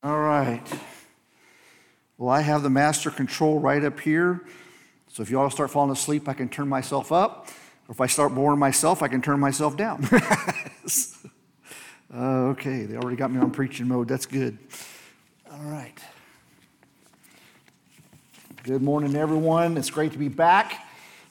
All right. Well, I have the master control right up here. So if you all start falling asleep, I can turn myself up. Or if I start boring myself, I can turn myself down. uh, okay, they already got me on preaching mode. That's good. All right. Good morning, everyone. It's great to be back.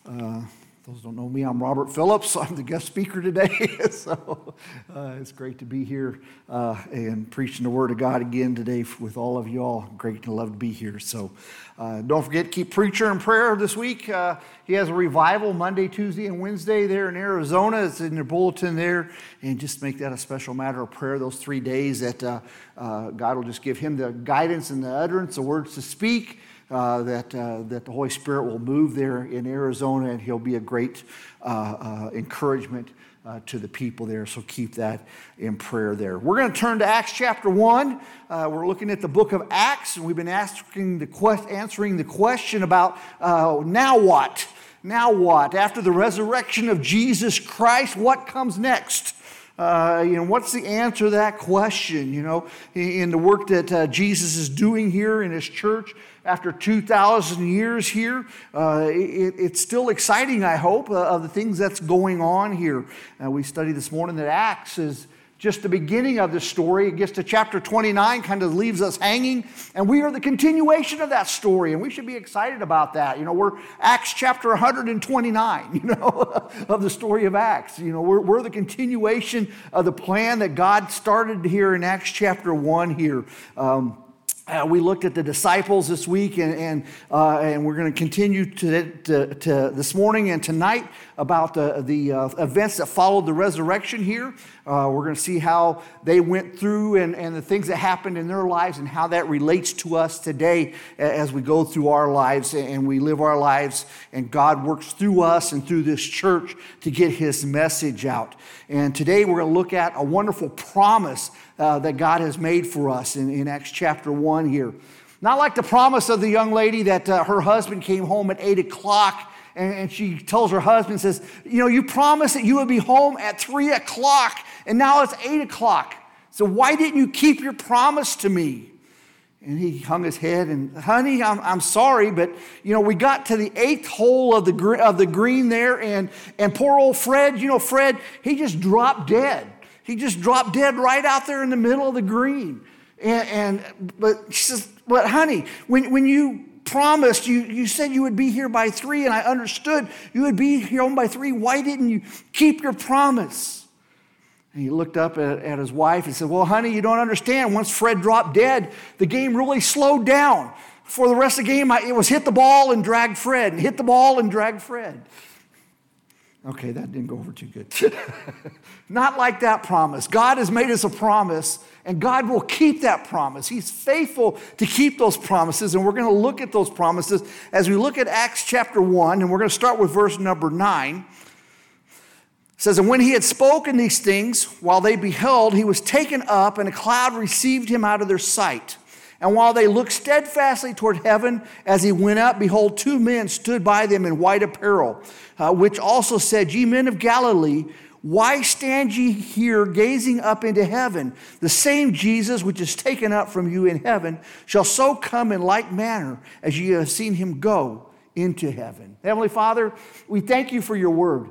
Uh, those don't know me, I'm Robert Phillips. I'm the guest speaker today. so uh, it's great to be here uh, and preaching the Word of God again today with all of you all. Great to love to be here. So uh, don't forget, keep preacher in prayer this week. Uh, he has a revival Monday, Tuesday, and Wednesday there in Arizona. It's in your bulletin there. And just make that a special matter of prayer those three days that uh, uh, God will just give him the guidance and the utterance, the words to speak uh, that, uh, that the Holy Spirit will move there in Arizona and he'll be a great uh, uh encouragement uh, to the people there. So keep that in prayer there. We're going to turn to Acts chapter 1. Uh, we're looking at the book of Acts and we've been asking the quest, answering the question about now what? Now what? After the resurrection of Jesus Christ, what comes next? Uh, you know, what's the answer to that question? You know, in the work that uh, Jesus is doing here in his church, after 2,000 years here. Uh, it, it's still exciting, I hope, uh, of the things that's going on here. Uh, we studied this morning that Acts is just the beginning of this story. It gets to chapter 29, kind of leaves us hanging, and we are the continuation of that story, and we should be excited about that. You know, we're Acts chapter 129, you know, of the story of Acts. You know, we're, we're the continuation of the plan that God started here in Acts chapter 1 here. Um, uh, we looked at the disciples this week, and, and, uh, and we're going to continue to, to, this morning and tonight about the, the uh, events that followed the resurrection here. Uh, we're going to see how they went through and, and the things that happened in their lives and how that relates to us today as we go through our lives and we live our lives, and God works through us and through this church to get his message out. And today we're going to look at a wonderful promise uh, that God has made for us in, in Acts chapter 1 here. Not like the promise of the young lady that uh, her husband came home at 8 o'clock and, and she tells her husband, says, You know, you promised that you would be home at 3 o'clock and now it's 8 o'clock. So why didn't you keep your promise to me? And he hung his head and, honey, I'm, I'm sorry, but you know, we got to the eighth hole of the, of the green there, and, and poor old Fred, you know, Fred, he just dropped dead. He just dropped dead right out there in the middle of the green. And, and but she says, but honey, when, when you promised, you, you said you would be here by three, and I understood you would be here home by three. Why didn't you keep your promise? And he looked up at, at his wife and said, Well, honey, you don't understand. Once Fred dropped dead, the game really slowed down. For the rest of the game, I, it was hit the ball and drag Fred, and hit the ball and drag Fred. Okay, that didn't go over too good. Not like that promise. God has made us a promise, and God will keep that promise. He's faithful to keep those promises, and we're going to look at those promises as we look at Acts chapter 1, and we're going to start with verse number 9. It says, And when he had spoken these things, while they beheld, he was taken up, and a cloud received him out of their sight. And while they looked steadfastly toward heaven as he went up, behold, two men stood by them in white apparel, uh, which also said, Ye men of Galilee, why stand ye here gazing up into heaven? The same Jesus which is taken up from you in heaven shall so come in like manner as ye have seen him go into heaven. Heavenly Father, we thank you for your word.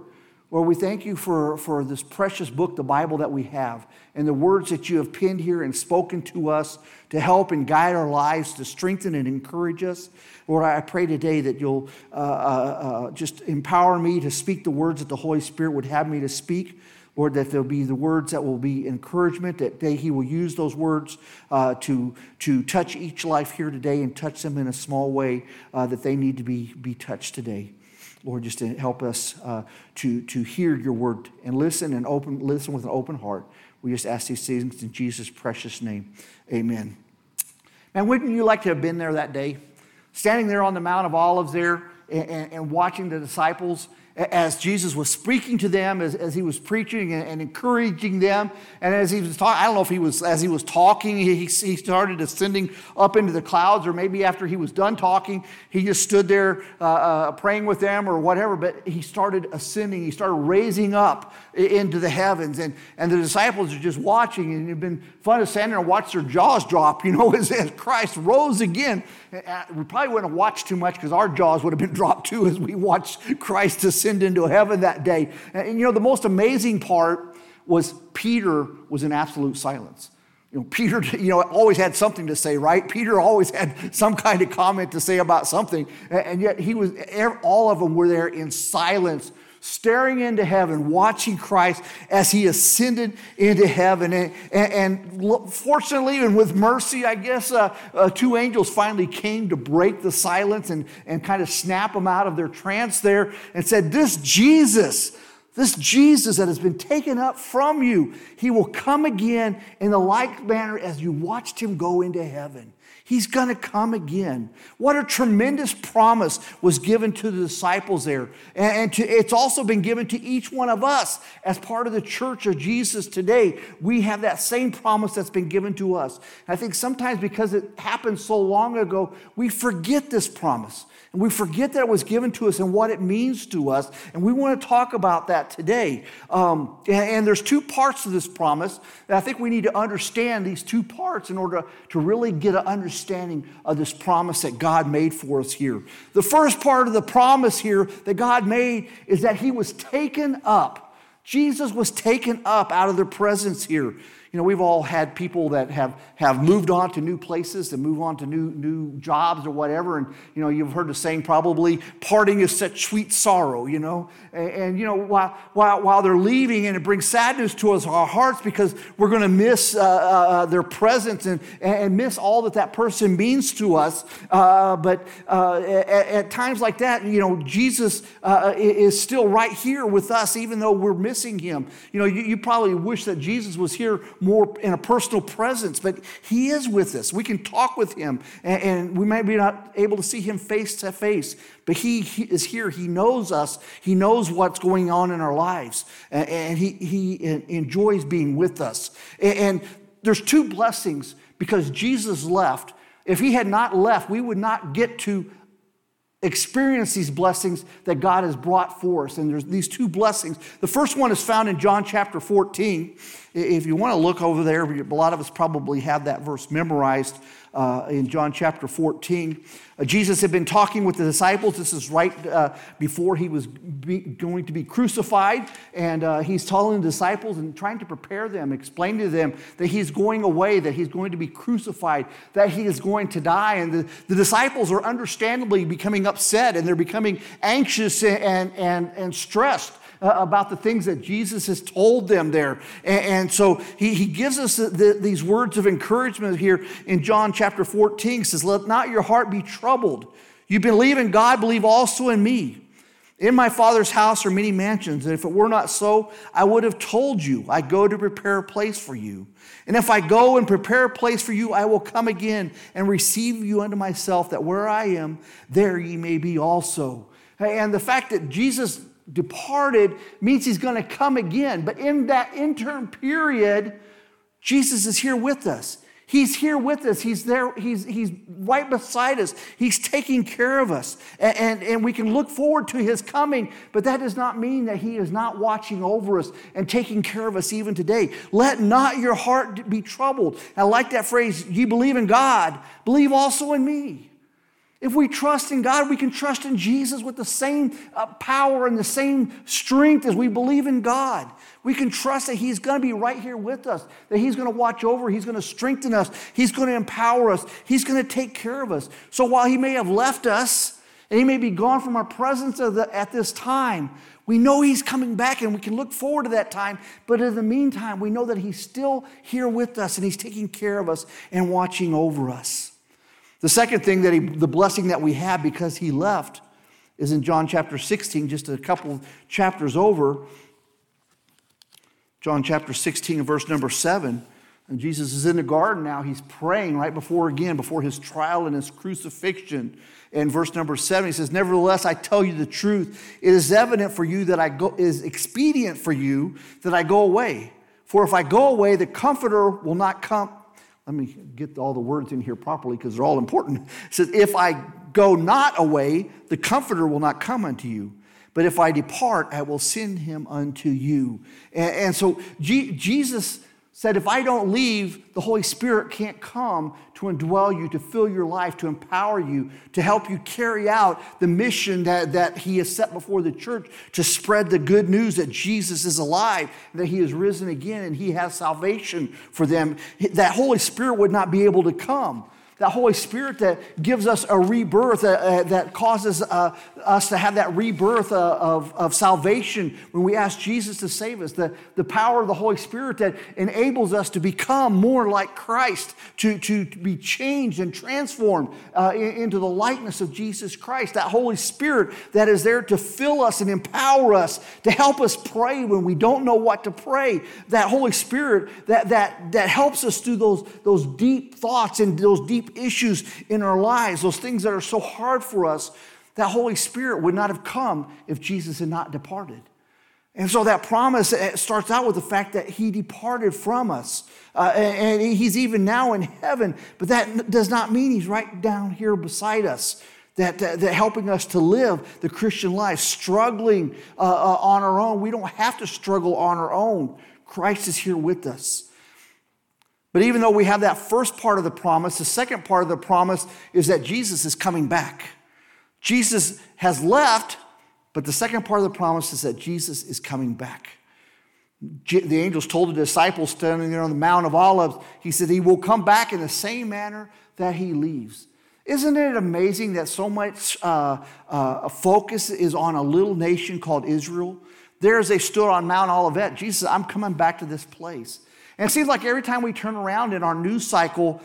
Lord, we thank you for, for this precious book, the Bible that we have, and the words that you have penned here and spoken to us to help and guide our lives, to strengthen and encourage us. Lord, I pray today that you'll uh, uh, uh, just empower me to speak the words that the Holy Spirit would have me to speak. Lord, that there'll be the words that will be encouragement, that they, He will use those words uh, to, to touch each life here today and touch them in a small way uh, that they need to be, be touched today. Lord, just to help us uh, to, to hear your word and listen and open, listen with an open heart. We just ask these things in Jesus' precious name. Amen. Man, wouldn't you like to have been there that day? Standing there on the Mount of Olives there and, and, and watching the disciples as Jesus was speaking to them, as, as he was preaching and, and encouraging them. And as he was talking, I don't know if he was, as he was talking, he, he started ascending up into the clouds, or maybe after he was done talking, he just stood there uh, uh, praying with them or whatever. But he started ascending, he started raising up into the heavens. And, and the disciples are just watching, and it'd been fun to stand there and watch their jaws drop, you know, as, as Christ rose again. We probably wouldn't have watched too much because our jaws would have been dropped too as we watched Christ ascend into heaven that day. And, you know, the most amazing part was Peter was in absolute silence. You know, Peter, you know, always had something to say, right? Peter always had some kind of comment to say about something. And yet he was, all of them were there in silence staring into heaven, watching Christ as he ascended into heaven. And, and, and fortunately, and with mercy, I guess, uh, uh, two angels finally came to break the silence and, and kind of snap them out of their trance there and said, This Jesus, this Jesus that has been taken up from you, he will come again in the like manner as you watched him go into heaven. He's going to come again. What a tremendous promise was given to the disciples there. And to, it's also been given to each one of us as part of the church of Jesus today. We have that same promise that's been given to us. I think sometimes because it happened so long ago, we forget this promise. And we forget that it was given to us and what it means to us. And we want to talk about that today. Um, and, there's two parts to this promise. And I think we need to understand these two parts in order to really get an understanding of this promise that God made for us here. The first part of the promise here that God made is that He was taken up. Jesus was taken up out of their presence here. You know, we've all had people that have, have moved on to new places and move on to new, new jobs or whatever. And, you know, you've heard the saying probably, parting is such sweet sorrow, you know. And, and you know, while, while, while they're leaving and it brings sadness to us, our hearts, because we're going to miss uh, uh, their presence and, and miss all that that person means to us. Uh, but uh, at, at, times like that, you know, Jesus uh, is still right here with us, even though we're missing him. You know, you, you probably wish that Jesus was here more in a personal presence, but He is with us. We can talk with Him, and, and we may be not able to see Him face to face, but he, he, is here. He knows us. He knows what's going on in our lives, and, and he, he enjoys being with us. And, and there's two blessings because Jesus left. If He had not left, we would not get to experience these blessings that God has brought for us. And there's these two blessings. The first one is found in John chapter 14. If you want to look over there, a lot of us probably have that verse memorized uh, in John chapter 14. Uh, Jesus had been talking with the disciples. This is right uh, before he was be, going to be crucified. And uh, he's telling the disciples and trying to prepare them, explain to them that he's going away, that he's going to be crucified, that he is going to die. And the, the disciples are understandably becoming upset and they're becoming anxious and, and, and stressed uh, about the things that Jesus has told them there. And, and so he, he gives us the, the, these words of encouragement here in John chapter 14. He says, Let not your heart be troubled. You believe in God, believe also in me. In my Father's house are many mansions, and if it were not so, I would have told you, I go to prepare a place for you. And if I go and prepare a place for you, I will come again and receive you unto myself, that where I am, there ye may be also. And the fact that Jesus departed means he's going to come again. But in that interim period, Jesus is here with us. He's here with us. He's there. He's, he's right beside us. He's taking care of us. And, and, and, we can look forward to his coming, but that does not mean that he is not watching over us and taking care of us even today. Let not your heart be troubled. I like that phrase, you believe in God, believe also in me. If we trust in God, we can trust in Jesus with the same uh, power and the same strength as we believe in God. We can trust that He's going to be right here with us, that He's going to watch over, He's going to strengthen us, He's going to empower us, He's going to take care of us. So while He may have left us and He may be gone from our presence at this time, we know He's coming back and we can look forward to that time. But in the meantime, we know that He's still here with us and He's taking care of us and watching over us. The second thing that he, the blessing that we have because he left is in John chapter 16, just a couple chapters over. John chapter 16, verse number 7. And Jesus is in the garden now. He's praying right before, again, before his trial and his crucifixion. In verse number seven, he says, Nevertheless, I tell you the truth. It is evident for you that I go, is expedient for you that I go away. For if I go away, the Comforter will not come. Let me get all the words in here properly because they're all important. It says, If I go not away, the Comforter will not come unto you. But if I depart, I will send him unto you. And, and so G- Jesus said, If I don't leave, the Holy Spirit can't come to indwell you, to fill your life, to empower you, to help you carry out the mission that, that He has set before the church to spread the good news that Jesus is alive, that He has risen again, and He has salvation for them. That Holy Spirit would not be able to come that Holy Spirit that gives us a rebirth, uh, uh, that causes uh, us to have that rebirth uh, of, of salvation when we ask Jesus to save us, the, the power of the Holy Spirit that enables us to become more like Christ, to, to, to be changed and transformed uh, into the likeness of Jesus Christ, that Holy Spirit that is there to fill us and empower us, to help us pray when we don't know what to pray, that Holy Spirit that, that, that helps us through those, those deep thoughts and those deep deep issues in our lives, those things that are so hard for us, that Holy Spirit would not have come if Jesus had not departed. And so that promise starts out with the fact that he departed from us. Uh, and, he's even now in heaven, but that does not mean he's right down here beside us. That, that, that helping us to live the Christian life, struggling uh, uh, on our own. We don't have to struggle on our own. Christ is here with us. But even though we have that first part of the promise, the second part of the promise is that Jesus is coming back. Jesus has left, but the second part of the promise is that Jesus is coming back. The angels told the disciples standing there on the Mount of Olives, he said, He will come back in the same manner that He leaves. Isn't it amazing that so much uh, uh, focus is on a little nation called Israel? There as they stood on Mount Olivet, Jesus I'm coming back to this place. And it seems like every time we turn around in our news cycle,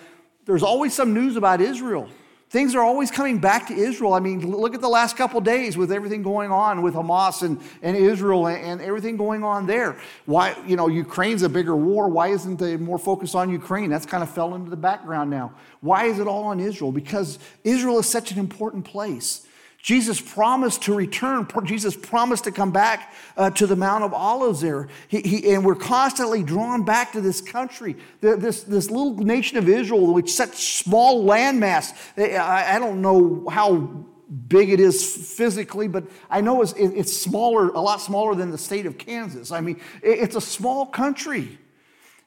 there's always some news about Israel. Things are always coming back to Israel. I mean, look at the last couple days with everything going on with Hamas and, and Israel and, and, everything going on there. Why, you know, Ukraine's a bigger war. Why isn't they more focused on Ukraine? That's kind of fell into the background now. Why is it all on Israel? Because Israel is such an important place. Jesus promised to return. Jesus promised to come back uh, to the Mount of Olives there. He, he, and we're constantly drawn back to this country, this, this little nation of Israel, which such small landmass. I, I don't know how big it is physically, but I know it's, it's smaller, a lot smaller than the state of Kansas. I mean, it's a small country.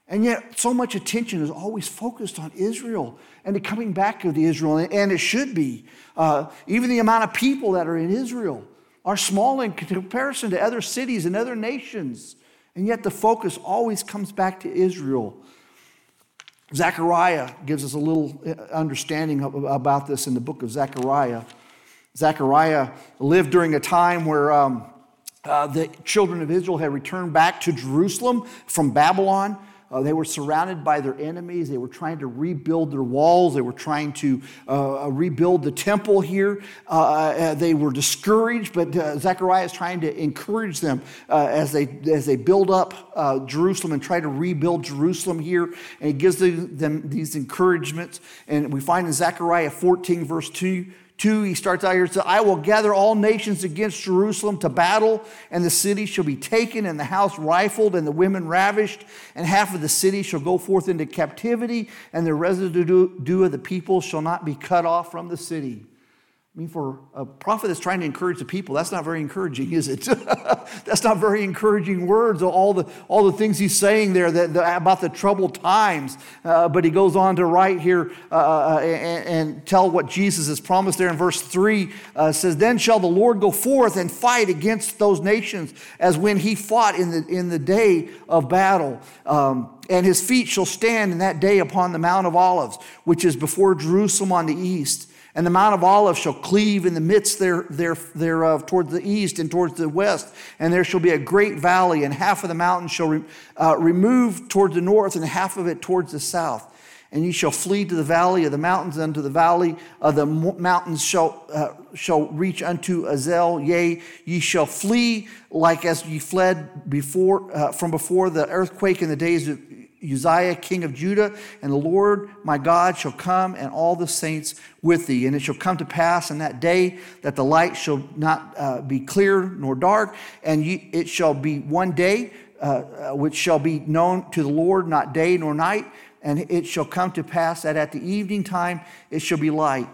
And yet, so much attention is always focused on Israel and the coming back of the Israel, and it should be. Uh, even the amount of people that are in Israel are small in comparison to other cities and other nations, and yet the focus always comes back to Israel. Zechariah gives us a little uh, understanding about this in the book of Zechariah. Zechariah lived during a time where um, uh, the children of Israel had returned back to Jerusalem from Babylon. Uh, they were surrounded by their enemies. They were trying to rebuild their walls. They were trying to uh, uh rebuild the temple here. Uh, uh, they were discouraged, but uh, Zechariah is trying to encourage them as, they, as they build up Jerusalem and try to rebuild Jerusalem here. And he gives them, them these encouragements. And we find in Zechariah 14, verse 2 2, he starts out here, says, I will gather all nations against Jerusalem to battle, and the city shall be taken, and the house rifled, and the women ravished, and half of the city shall go forth into captivity, and the residue of the people shall not be cut off from the city. I mean, for a prophet that's trying to encourage the people, that's not very encouraging, is it? that's not very encouraging words, all the, all the things he's saying there that, about the troubled times. Uh, but he goes on to write here uh, uh and, and, tell what Jesus has promised there in verse 3 uh, says, Then shall the Lord go forth and fight against those nations as when he fought in the, in the day of battle. Um, and his feet shall stand in that day upon the Mount of Olives, which is before Jerusalem on the east. And the Mount of Olives shall cleave in the midst there, there, thereof towards the east and towards the west. And there shall be a great valley, and half of the mountain shall re, uh, remove towards the north, and half of it towards the south. And ye shall flee to the valley of the mountains, unto the valley of the mountains shall, uh, shall reach unto Azal. Yea, ye shall flee like as ye fled before, uh, from before the earthquake in the days of Uzziah, king of Judah, and the Lord my God shall come, and all the saints with thee. And it shall come to pass in that day that the light shall not uh, be clear nor dark, and ye, it shall be one day uh, uh, which shall be known to the Lord, not day nor night. And it shall come to pass that at the evening time it shall be light.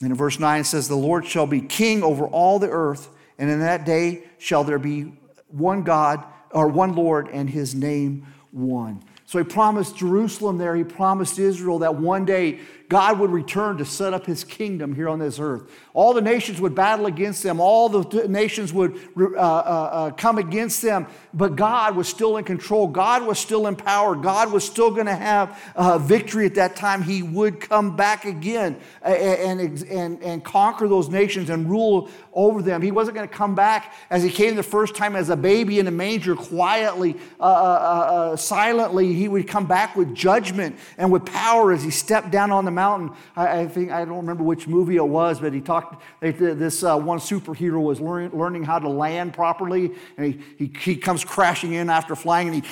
And in verse 9 it says, The Lord shall be king over all the earth, and in that day shall there be one God, or one Lord, and his name one. So he promised Jerusalem there, he promised Israel that one day God would return to set up his kingdom here on this earth. All the nations would battle against them, all the nations would uh, uh, uh, come against them, but God was still in control. God was still in power. God was still going to have uh, victory at that time. He would come back again and, and, and, conquer those nations and rule over them. He wasn't going to come back as he came the first time as a baby in a manger, quietly, uh, uh, uh, silently. He would come back with judgment and with power as he stepped down on the mountain. I, I think, I don't remember which movie it was, but he talked, they, this uh, one superhero was learning, learning how to land properly, and he, he, he comes crashing in after flying, and he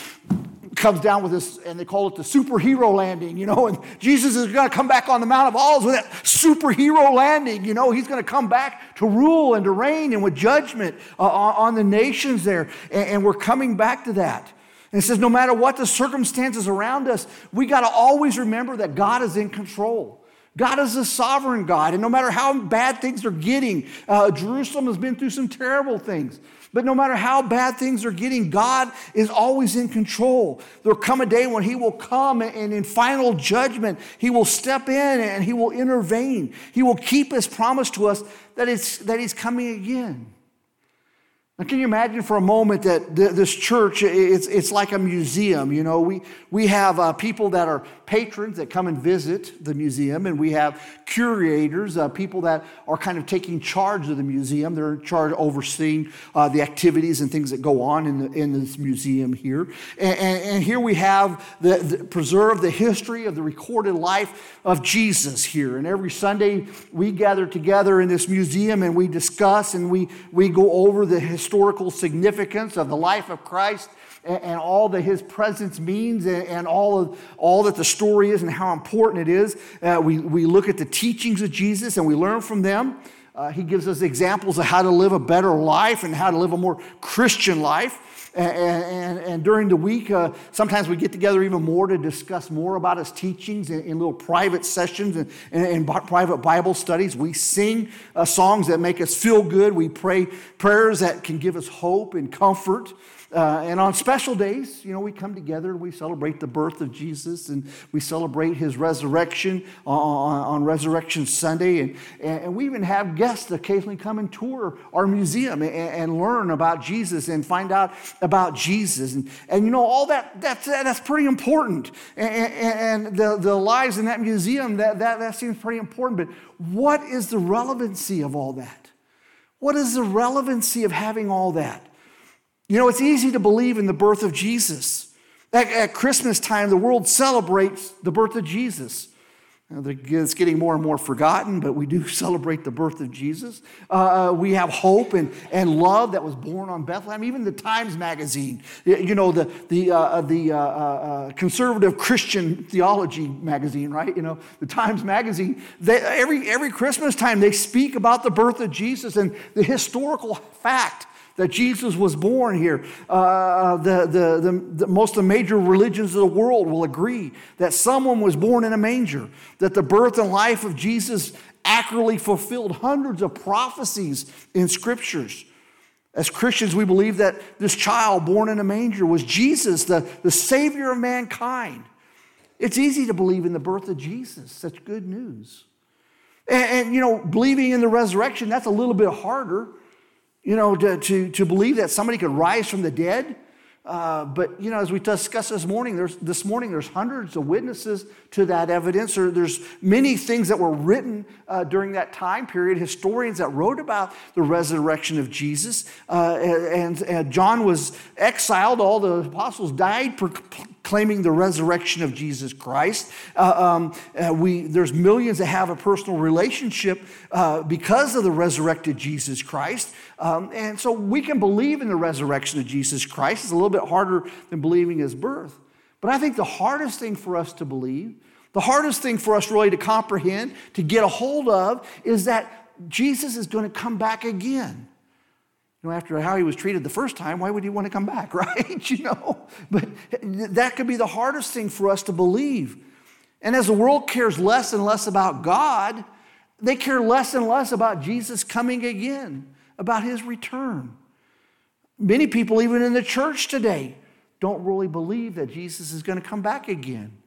comes down with this, and they call it the superhero landing, you know, and Jesus is going to come back on the Mount of Olives with that superhero landing, you know, he's going to come back to rule and to reign and with judgment uh, on the nations there, and, and we're coming back to that. And it says, no matter what the circumstances around us, we got to always remember that God is in control. God is a sovereign God. And no matter how bad things are getting, uh, Jerusalem has been through some terrible things. But no matter how bad things are getting, God is always in control. There'll come a day when He will come and in final judgment, He will step in and He will intervene. He will keep His promise to us that, it's, that He's coming again. Now, can you imagine for a moment that this church, it's, it's like a museum? You know, we, we have uh, people that are patrons that come and visit the museum, and we have curators, uh, people that are kind of taking charge of the museum. They're in charge of overseeing uh, the activities and things that go on in, the, in this museum here. And, and, and here we have the, the, preserve the history of the recorded life of Jesus here. And every Sunday we gather together in this museum and we discuss and we, we go over the historical significance of the life of Christ and, and all that his presence means and, and, all, of, all that the story is and how important it is. Uh, we, we look at the teachings of Jesus and we learn from them. Uh, he gives us examples of how to live a better life and how to live a more Christian life. And, and, and, during the week, uh, sometimes we get together even more to discuss more about his teachings in, in little private sessions and, and, private Bible studies. We sing uh, songs that make us feel good. We pray prayers that can give us hope and comfort. Uh, and on special days, you know, we come together and we celebrate the birth of Jesus and we celebrate his resurrection on, on Resurrection Sunday. And, and we even have guests occasionally come and tour our museum and, and learn about Jesus and find out about Jesus. And, and you know, all that, that's, that's pretty important. And, and the, the lives in that museum, that, that, that seems pretty important. But what is the relevancy of all that? What is the relevancy of having all that? You know, it's easy to believe in the birth of Jesus. At, at Christmas time, the world celebrates the birth of Jesus. It's getting more and more forgotten, but we do celebrate the birth of Jesus. Uh, uh, we have hope and, and love that was born on Bethlehem. Even the Times Magazine, you know, the, the, uh, uh the uh, uh, conservative Christian theology magazine, right? You know, the Times Magazine, they, every, every Christmas time they speak about the birth of Jesus and the historical fact that Jesus was born here. Uh, the, the, the, the, most of the major religions of the world will agree that someone was born in a manger, that the birth and life of Jesus accurately fulfilled hundreds of prophecies in scriptures. As Christians, we believe that this child born in a manger was Jesus, the, the Savior of mankind. It's easy to believe in the birth of Jesus, such good news. And, and you know, believing in the resurrection, that's a little bit harder you know, to, to, to believe that somebody could rise from the dead. Uh, but you know, as we discussed this morning, there's this morning there's hundreds of witnesses to that evidence. Or there's many things that were written uh, during that time period. Historians that wrote about the resurrection of Jesus. Uh, and, and, John was exiled. All the apostles died proclaiming the resurrection of Jesus Christ. Uh, um, uh, we there's millions that have a personal relationship uh, because of the resurrected Jesus Christ. Um, and so we can believe in the resurrection of Jesus Christ. It's a little bit harder than believing his birth. But I think the hardest thing for us to believe, the hardest thing for us really to comprehend, to get a hold of, is that Jesus is going to come back again. Know, after how he was treated the first time, why would he want to come back, right? you know, but that could be the hardest thing for us to believe. And as the world cares less and less about God, they care less and less about Jesus coming again, about his return. Many people, even in the church today, don't really believe that Jesus is going to come back again.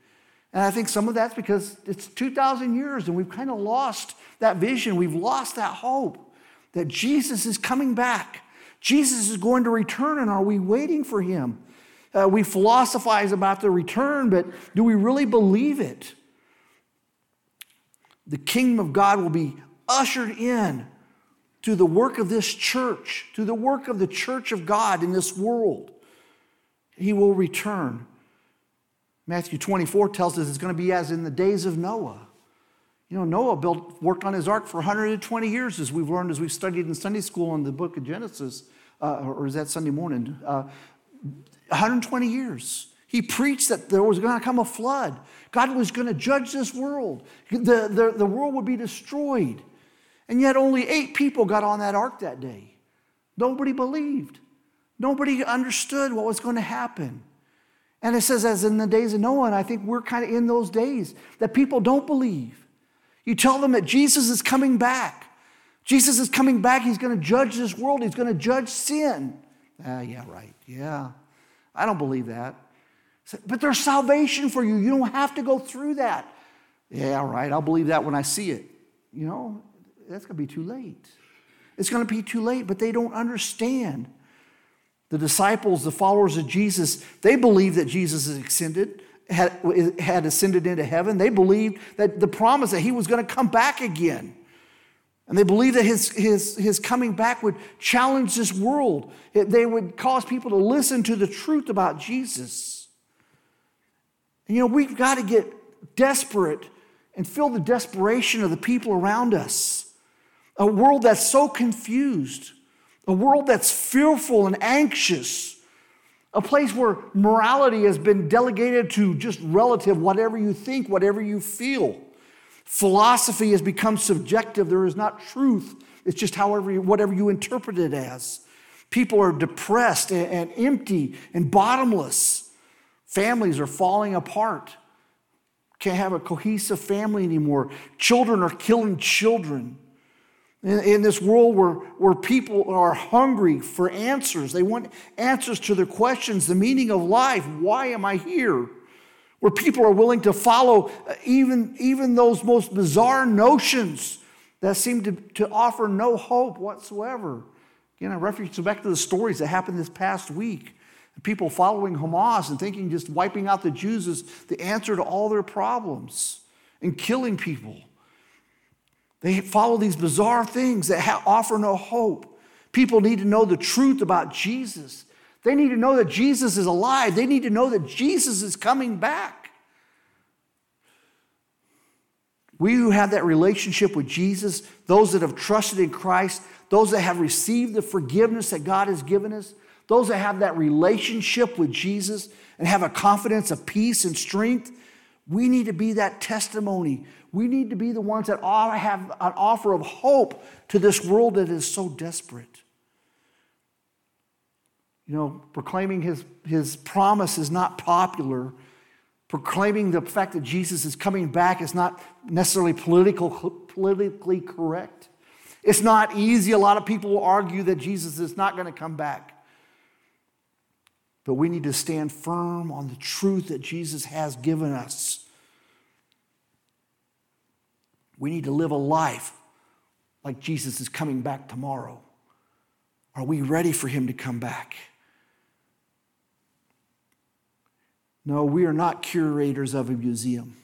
And I think some of that's because it's 2,000 years and we've kind of lost that vision. We've lost that hope that Jesus is coming back. Jesus is going to return, and are we waiting for him? Uh, we philosophize about the return, but do we really believe it? The kingdom of God will be ushered in through the work of this church, through the work of the church of God in this world. He will return. Matthew 24 tells us it's going to be as in the days of Noah. You know, Noah built, worked on his ark for 120 years, as we've learned as we've studied in Sunday school in the book of Genesis, uh, or is that Sunday morning? Uh, 120 years. He preached that there was going to come a flood. God was going to judge this world. The, the, the world would be destroyed. And yet, only eight people got on that ark that day. Nobody believed. Nobody understood what was going to happen. And it says, as in the days of Noah, and I think we're kind of in those days, that people don't believe. You tell them that Jesus is coming back. Jesus is coming back. He's going to judge this world. He's going to judge sin. Ah, yeah, right. Yeah. I don't believe that. But there's salvation for you. You don't have to go through that. Yeah, right. I'll believe that when I see it. You know, that's going to be too late. It's going to be too late, but they don't understand. The disciples, the followers of Jesus, they believe that Jesus is ascended had, had ascended into heaven. They believed that the promise that he was going to come back again. And they believed that his, his, his coming back would challenge this world. They would cause people to listen to the truth about Jesus. And you know, we've got to get desperate and feel the desperation of the people around us. A world that's so confused, a world that's fearful and anxious a place where morality has been delegated to just relative, whatever you think, whatever you feel. Philosophy has become subjective. There is not truth. It's just however you, whatever you interpret it as. People are depressed and, and empty and bottomless. Families are falling apart. Can't have a cohesive family anymore. Children are killing children. In, in this world where, where people are hungry for answers, they want answers to their questions, the meaning of life, why am I here? Where people are willing to follow uh, even, even those most bizarre notions that seem to, to offer no hope whatsoever. Again, I reference back to the stories that happened this past week. People following Hamas and thinking just wiping out the Jews is the answer to all their problems and killing people. They follow these bizarre things that ha- offer no hope. People need to know the truth about Jesus. They need to know that Jesus is alive. They need to know that Jesus is coming back. We who have that relationship with Jesus, those that have trusted in Christ, those that have received the forgiveness that God has given us, those that have that relationship with Jesus and have a confidence of peace and strength, we need to be that testimony we need to be the ones that have an offer of hope to this world that is so desperate. You know, proclaiming his, his promise is not popular. Proclaiming the fact that Jesus is coming back is not necessarily political, politically correct. It's not easy. A lot of people will argue that Jesus is not going to come back. But we need to stand firm on the truth that Jesus has given us. We need to live a life like Jesus is coming back tomorrow. Are we ready for him to come back? No, we are not curators of a museum.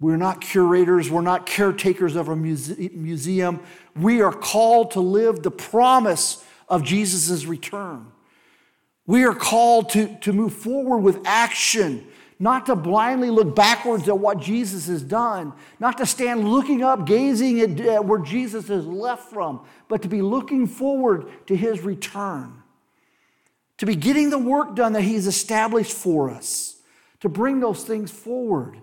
We're not curators, we're not caretakers of a muse- museum. We are called to live the promise of Jesus' return. We are called to, to move forward with action not to blindly look backwards at what Jesus has done, not to stand looking up, gazing at where Jesus has left from, but to be looking forward to his return. to be getting the work done that He's established for us, to bring those things forward.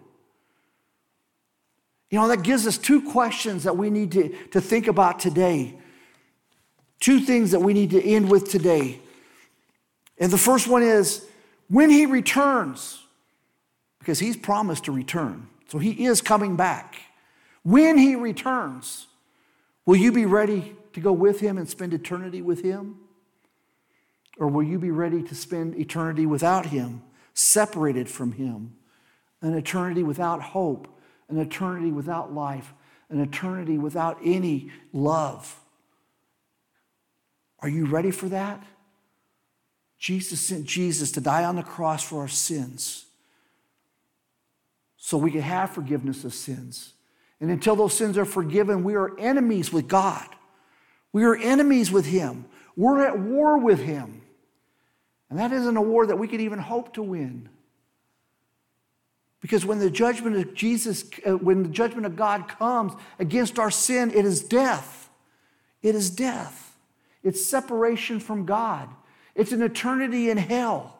You know, that gives us two questions that we need to, to think about today. Two things that we need to end with today. And the first one is when he returns, because he's promised to return. So he is coming back. When he returns, will you be ready to go with him and spend eternity with him? Or will you be ready to spend eternity without him, separated from him, an eternity without hope, an eternity without life, an eternity without any love? Are you ready for that? Jesus sent Jesus to die on the cross for our sins so we can have forgiveness of sins. And until those sins are forgiven, we are enemies with God. We are enemies with Him. We're at war with Him. And that isn't a war that we could even hope to win. Because when the judgment of Jesus, uh, when the judgment of God comes against our sin, it is death. It is death. It's separation from God. It's an eternity in hell.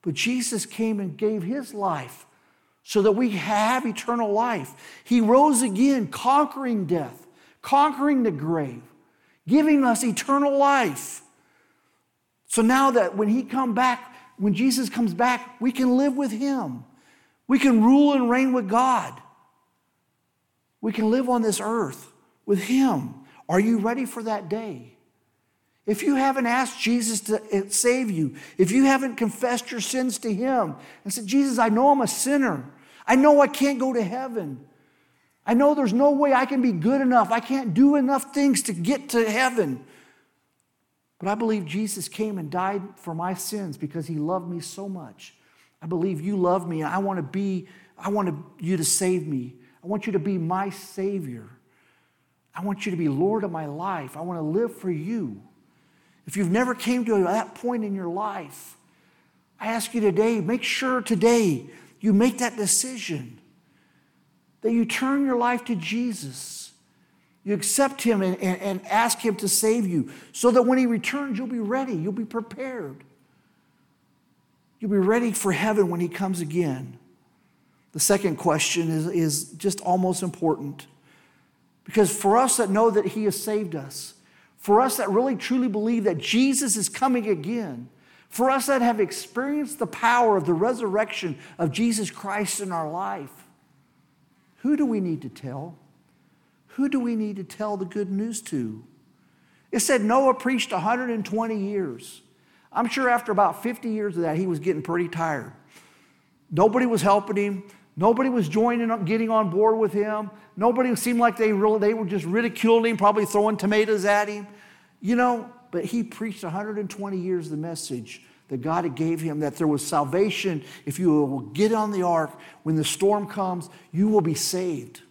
But Jesus came and gave his life so that we have eternal life. He rose again, conquering death, conquering the grave, giving us eternal life. So now that when he come back, when Jesus comes back, we can live with him. We can rule and reign with God. We can live on this earth with him. Are you ready for that day? If you haven't asked Jesus to eh, save you, if you haven't confessed your sins to Him and said, Jesus, I know I'm a sinner. I know I can't go to heaven. I know there's no way I can be good enough. I can't do enough things to get to heaven. But I believe Jesus came and died for my sins because He loved me so much. I believe you love me and I want to be, I want you to save me. I want you to be my Savior. I want you to be Lord of my life. I want to live for you. If you've never came to that point in your life, I ask you today, make sure today you make that decision. That you turn your life to Jesus. You accept Him and, and, and, ask Him to save you so that when He returns, you'll be ready, you'll be prepared. You'll be ready for heaven when He comes again. The second question is, is just almost important because for us that know that He has saved us, for us that really truly believe that Jesus is coming again, for us that have experienced the power of the resurrection of Jesus Christ in our life, who do we need to tell? Who do we need to tell the good news to? It said Noah preached 120 years. I'm sure after about 50 years of that, he was getting pretty tired. Nobody was helping him. Nobody was joining up, getting on board with him. Nobody seemed like they really, they were just ridiculing him, probably throwing tomatoes at him. You know, but he preached 120 years the message that God gave him that there was salvation. If you will get on the ark, when the storm comes, you will be saved.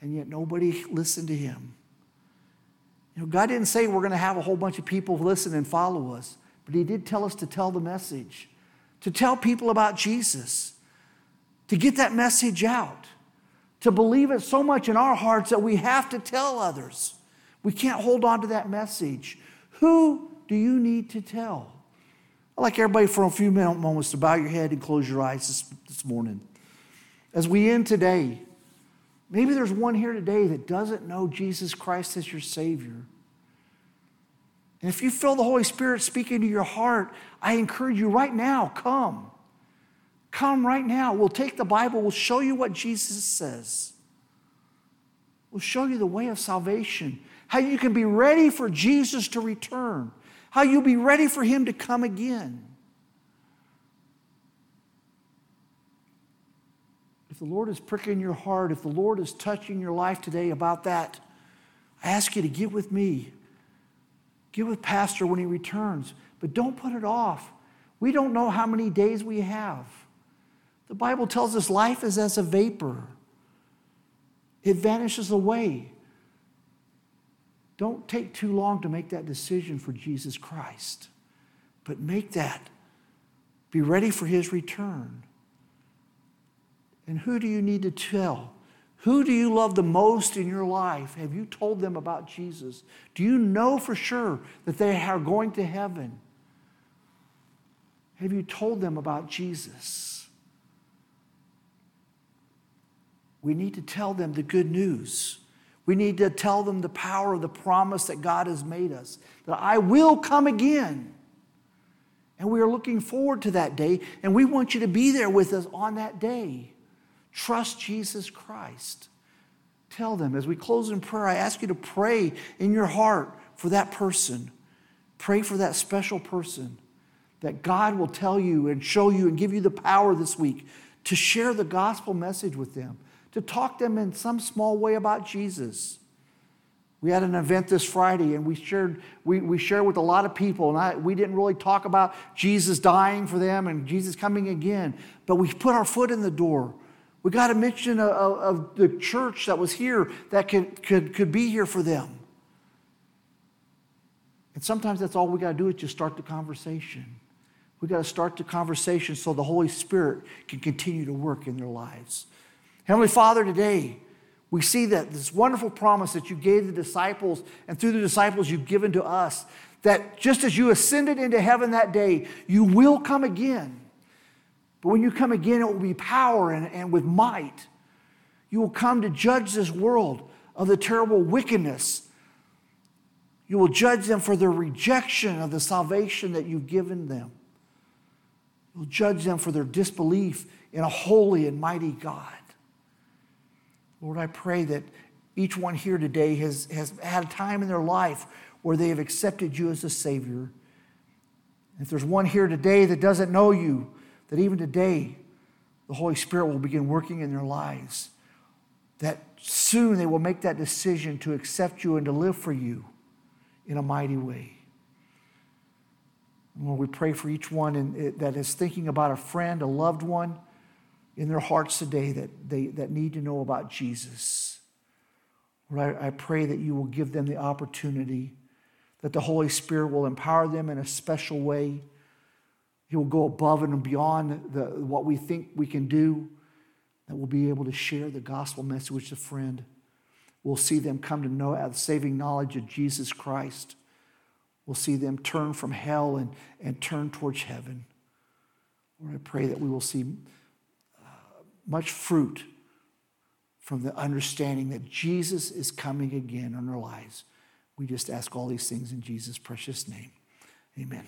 And yet nobody listened to him. You know, God didn't say we're going to have a whole bunch of people listen and follow us, but He did tell us to tell the message, to tell people about Jesus, to get that message out, to believe it so much in our hearts that we have to tell others. We can't hold on to that message. Who do you need to tell? I'd like everybody for a few moments to bow your head and close your eyes this, this morning. As we end today, maybe there's one here today that doesn't know Jesus Christ as your Savior. And if you feel the Holy Spirit speaking to your heart, I encourage you right now, come. Come right now. We'll take the Bible, we'll show you what Jesus says. We'll show you the way of salvation how you can be ready for Jesus to return, how you'll be ready for Him to come again. If the Lord is pricking your heart, if the Lord is touching your life today about that, I ask you to get with me. Get with Pastor when he returns, but don't put it off. We don't know how many days we have. The Bible tells us life is as a vapor, it vanishes away. Don't take too long to make that decision for Jesus Christ, but make that. Be ready for his return. And who do you need to tell? Who do you love the most in your life? Have you told them about Jesus? Do you know for sure that they are going to heaven? Have you told them about Jesus? We need to tell them the good news. We need to tell them the power of the promise that God has made us that I will come again. And we are looking forward to that day, and we want you to be there with us on that day. Trust Jesus Christ. Tell them as we close in prayer, I ask you to pray in your heart for that person. Pray for that special person that God will tell you and show you and give you the power this week to share the gospel message with them, to talk to them in some small way about Jesus. We had an event this Friday and we shared, we, we shared with a lot of people, and I, we didn't really talk about Jesus dying for them and Jesus coming again, but we put our foot in the door. We got a mention of, of the church that was here that could, could, could be here for them. And sometimes that's all we got to do is just start the conversation. We got to start the conversation so the Holy Spirit can continue to work in their lives. Heavenly Father, today we see that this wonderful promise that you gave the disciples and through the disciples you've given to us that just as you ascended into heaven that day, you will come again. But when you come again, it will be power and, and with might. You will come to judge this world of the terrible wickedness. You will judge them for their rejection of the salvation that you've given them. You'll judge them for their disbelief in a holy and mighty God. Lord, I pray that each one here today has, has had a time in their life where they have accepted you as a Savior. If there's one here today that doesn't know you, that even today the Holy Spirit will begin working in their lives. That soon they will make that decision to accept you and to live for you in a mighty way. Lord, we pray for each one in, that is thinking about a friend, a loved one in their hearts today that, they, that need to know about Jesus. Lord, I, pray that you will give them the opportunity, that the Holy Spirit will empower them in a special way. He will go above and beyond the, what we think we can do, that we'll be able to share the gospel message with a friend. We'll see them come to know the saving knowledge of Jesus Christ. We'll see them turn from hell and, and turn towards heaven. Lord, I pray that we will see much fruit from the understanding that Jesus is coming again in our lives. We just ask all these things in Jesus' precious name. Amen.